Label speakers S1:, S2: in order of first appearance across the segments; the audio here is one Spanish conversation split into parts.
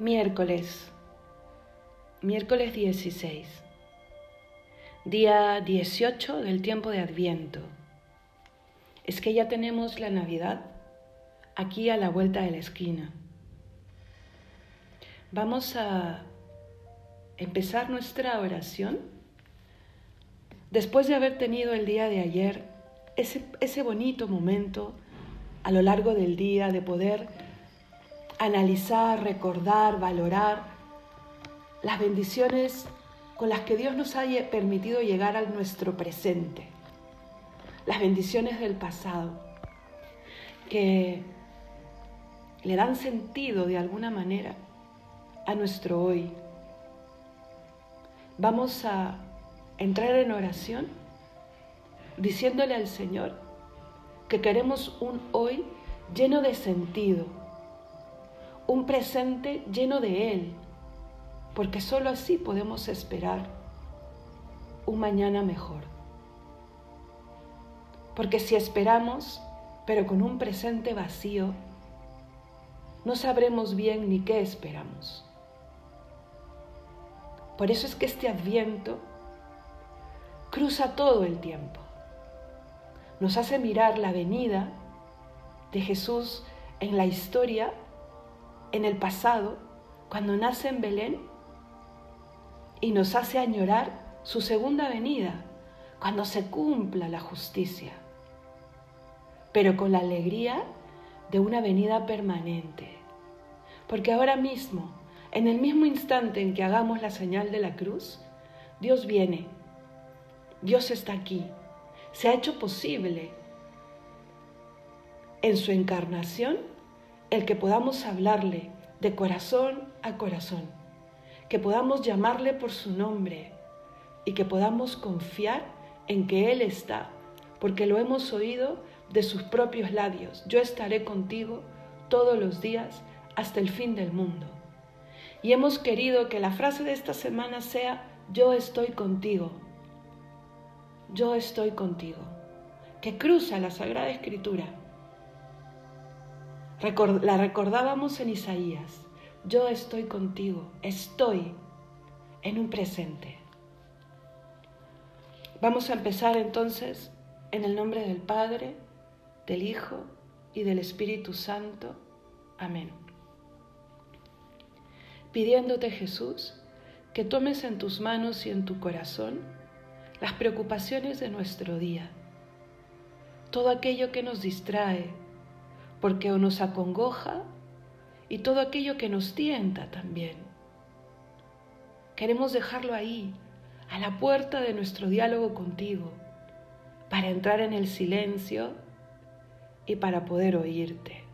S1: Miércoles, miércoles 16, día 18 del tiempo de Adviento. Es que ya tenemos la Navidad aquí a la vuelta de la esquina. Vamos a empezar nuestra oración después de haber tenido el día de ayer ese, ese bonito momento a lo largo del día de poder analizar, recordar, valorar las bendiciones con las que Dios nos haya permitido llegar a nuestro presente, las bendiciones del pasado, que le dan sentido de alguna manera a nuestro hoy. Vamos a entrar en oración diciéndole al Señor que queremos un hoy lleno de sentido, un presente lleno de Él, porque sólo así podemos esperar un mañana mejor. Porque si esperamos, pero con un presente vacío, no sabremos bien ni qué esperamos. Por eso es que este adviento cruza todo el tiempo. Nos hace mirar la venida de Jesús en la historia en el pasado, cuando nace en Belén, y nos hace añorar su segunda venida, cuando se cumpla la justicia, pero con la alegría de una venida permanente. Porque ahora mismo, en el mismo instante en que hagamos la señal de la cruz, Dios viene, Dios está aquí, se ha hecho posible en su encarnación el que podamos hablarle de corazón a corazón, que podamos llamarle por su nombre y que podamos confiar en que Él está, porque lo hemos oído de sus propios labios. Yo estaré contigo todos los días hasta el fin del mundo. Y hemos querido que la frase de esta semana sea, yo estoy contigo, yo estoy contigo, que cruza la Sagrada Escritura la recordábamos en Isaías. Yo estoy contigo, estoy en un presente. Vamos a empezar entonces en el nombre del Padre, del Hijo y del Espíritu Santo. Amén. Pidiéndote Jesús que tomes en tus manos y en tu corazón las preocupaciones de nuestro día, todo aquello que nos distrae, porque nos acongoja y todo aquello que nos tienta también. Queremos dejarlo ahí, a la puerta de nuestro diálogo contigo, para entrar en el silencio y para poder oírte.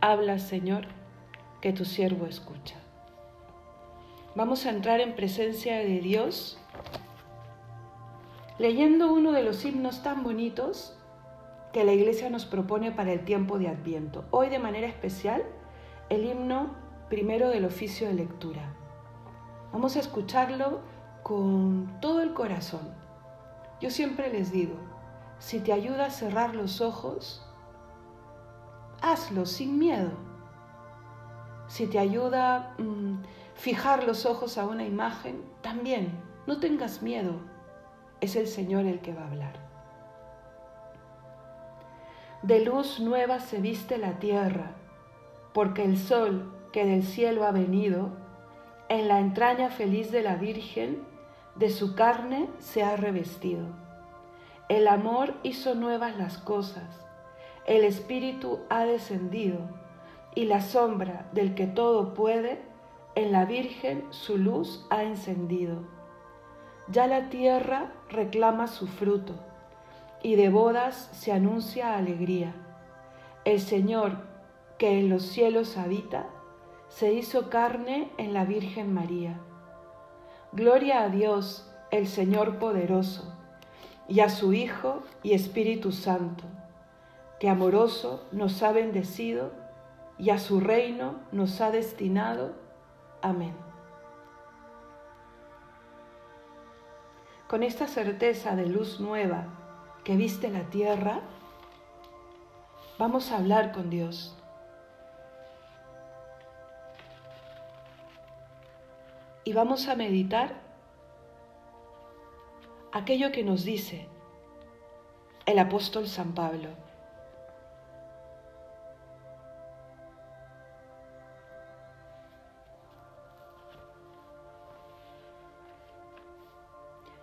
S1: Habla, Señor, que tu siervo escucha. Vamos a entrar en presencia de Dios leyendo uno de los himnos tan bonitos que la Iglesia nos propone para el tiempo de Adviento. Hoy de manera especial el himno primero del oficio de lectura. Vamos a escucharlo con todo el corazón. Yo siempre les digo, si te ayuda a cerrar los ojos, hazlo sin miedo. Si te ayuda a mm, fijar los ojos a una imagen, también, no tengas miedo. Es el Señor el que va a hablar. De luz nueva se viste la tierra, porque el sol que del cielo ha venido, en la entraña feliz de la Virgen, de su carne se ha revestido. El amor hizo nuevas las cosas, el Espíritu ha descendido, y la sombra del que todo puede, en la Virgen su luz ha encendido. Ya la tierra reclama su fruto y de bodas se anuncia alegría. El Señor, que en los cielos habita, se hizo carne en la Virgen María. Gloria a Dios, el Señor poderoso, y a su Hijo y Espíritu Santo, que amoroso nos ha bendecido y a su reino nos ha destinado. Amén. Con esta certeza de luz nueva, que viste la tierra, vamos a hablar con Dios. y vamos a meditar aquello que nos dice el apóstol San Pablo.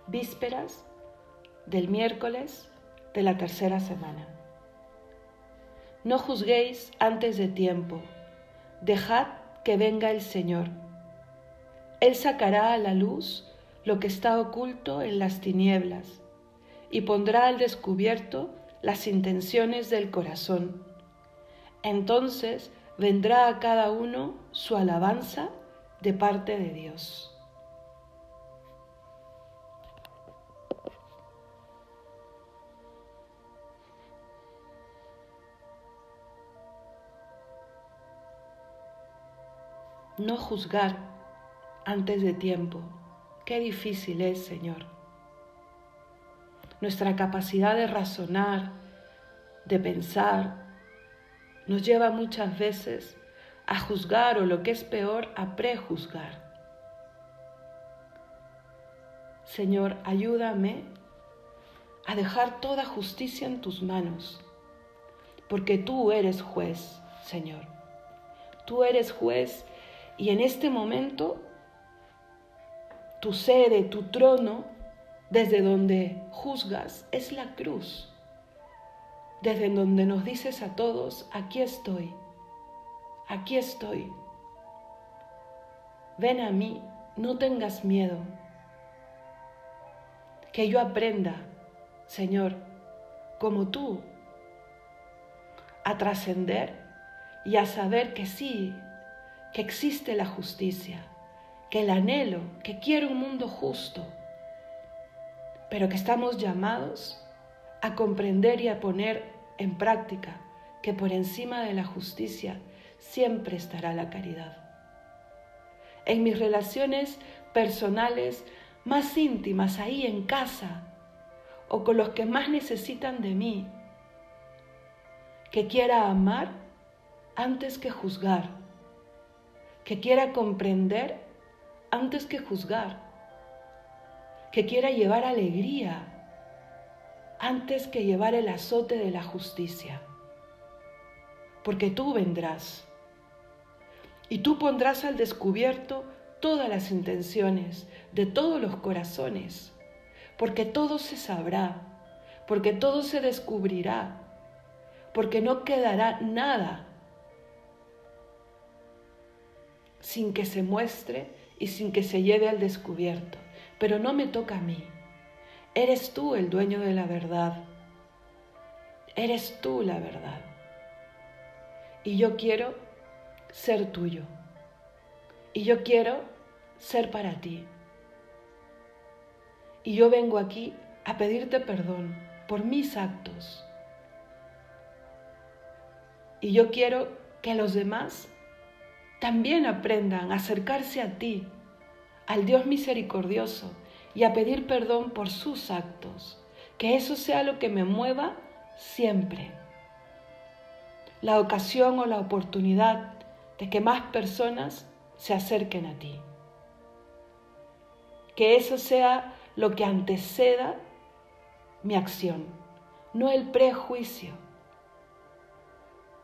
S1: Vísperas del miércoles de la tercera semana. No juzguéis antes de tiempo, dejad que venga el Señor. Él sacará a la luz lo que está oculto en las tinieblas y pondrá al descubierto las intenciones del corazón. Entonces vendrá a cada uno su alabanza de parte de Dios. No juzgar antes de tiempo. Qué difícil es, Señor. Nuestra capacidad de razonar, de pensar, nos lleva muchas veces a juzgar o lo que es peor, a prejuzgar. Señor, ayúdame a dejar toda justicia en tus manos, porque tú eres juez, Señor. Tú eres juez y en este momento tu sede, tu trono, desde donde juzgas, es la cruz. Desde donde nos dices a todos, aquí estoy, aquí estoy. Ven a mí, no tengas miedo. Que yo aprenda, Señor, como tú, a trascender y a saber que sí, que existe la justicia que el anhelo, que quiero un mundo justo, pero que estamos llamados a comprender y a poner en práctica que por encima de la justicia siempre estará la caridad. En mis relaciones personales más íntimas, ahí en casa, o con los que más necesitan de mí, que quiera amar antes que juzgar, que quiera comprender antes que juzgar, que quiera llevar alegría antes que llevar el azote de la justicia. Porque tú vendrás y tú pondrás al descubierto todas las intenciones de todos los corazones, porque todo se sabrá, porque todo se descubrirá, porque no quedará nada sin que se muestre y sin que se lleve al descubierto. Pero no me toca a mí. Eres tú el dueño de la verdad. Eres tú la verdad. Y yo quiero ser tuyo. Y yo quiero ser para ti. Y yo vengo aquí a pedirte perdón por mis actos. Y yo quiero que los demás también aprendan a acercarse a ti, al Dios misericordioso, y a pedir perdón por sus actos. Que eso sea lo que me mueva siempre. La ocasión o la oportunidad de que más personas se acerquen a ti. Que eso sea lo que anteceda mi acción, no el prejuicio,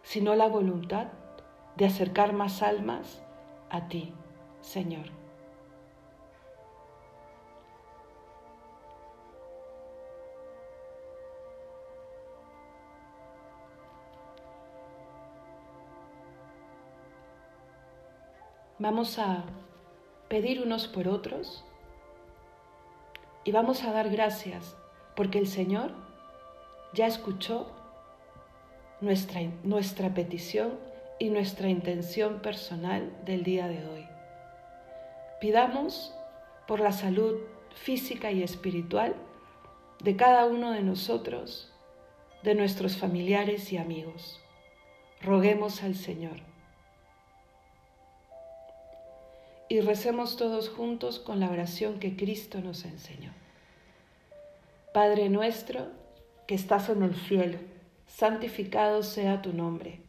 S1: sino la voluntad de acercar más almas a ti, Señor. Vamos a pedir unos por otros y vamos a dar gracias porque el Señor ya escuchó nuestra, nuestra petición y nuestra intención personal del día de hoy. Pidamos por la salud física y espiritual de cada uno de nosotros, de nuestros familiares y amigos. Roguemos al Señor. Y recemos todos juntos con la oración que Cristo nos enseñó. Padre nuestro, que estás en el cielo, santificado sea tu nombre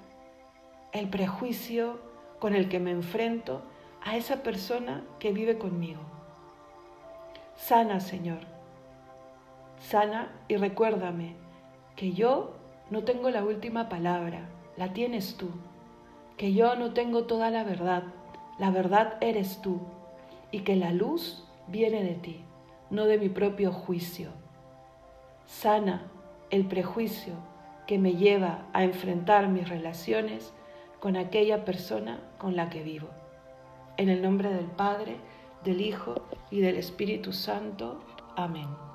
S1: el prejuicio con el que me enfrento a esa persona que vive conmigo. Sana, Señor. Sana y recuérdame que yo no tengo la última palabra, la tienes tú. Que yo no tengo toda la verdad, la verdad eres tú. Y que la luz viene de ti, no de mi propio juicio. Sana el prejuicio que me lleva a enfrentar mis relaciones con aquella persona con la que vivo. En el nombre del Padre, del Hijo y del Espíritu Santo. Amén.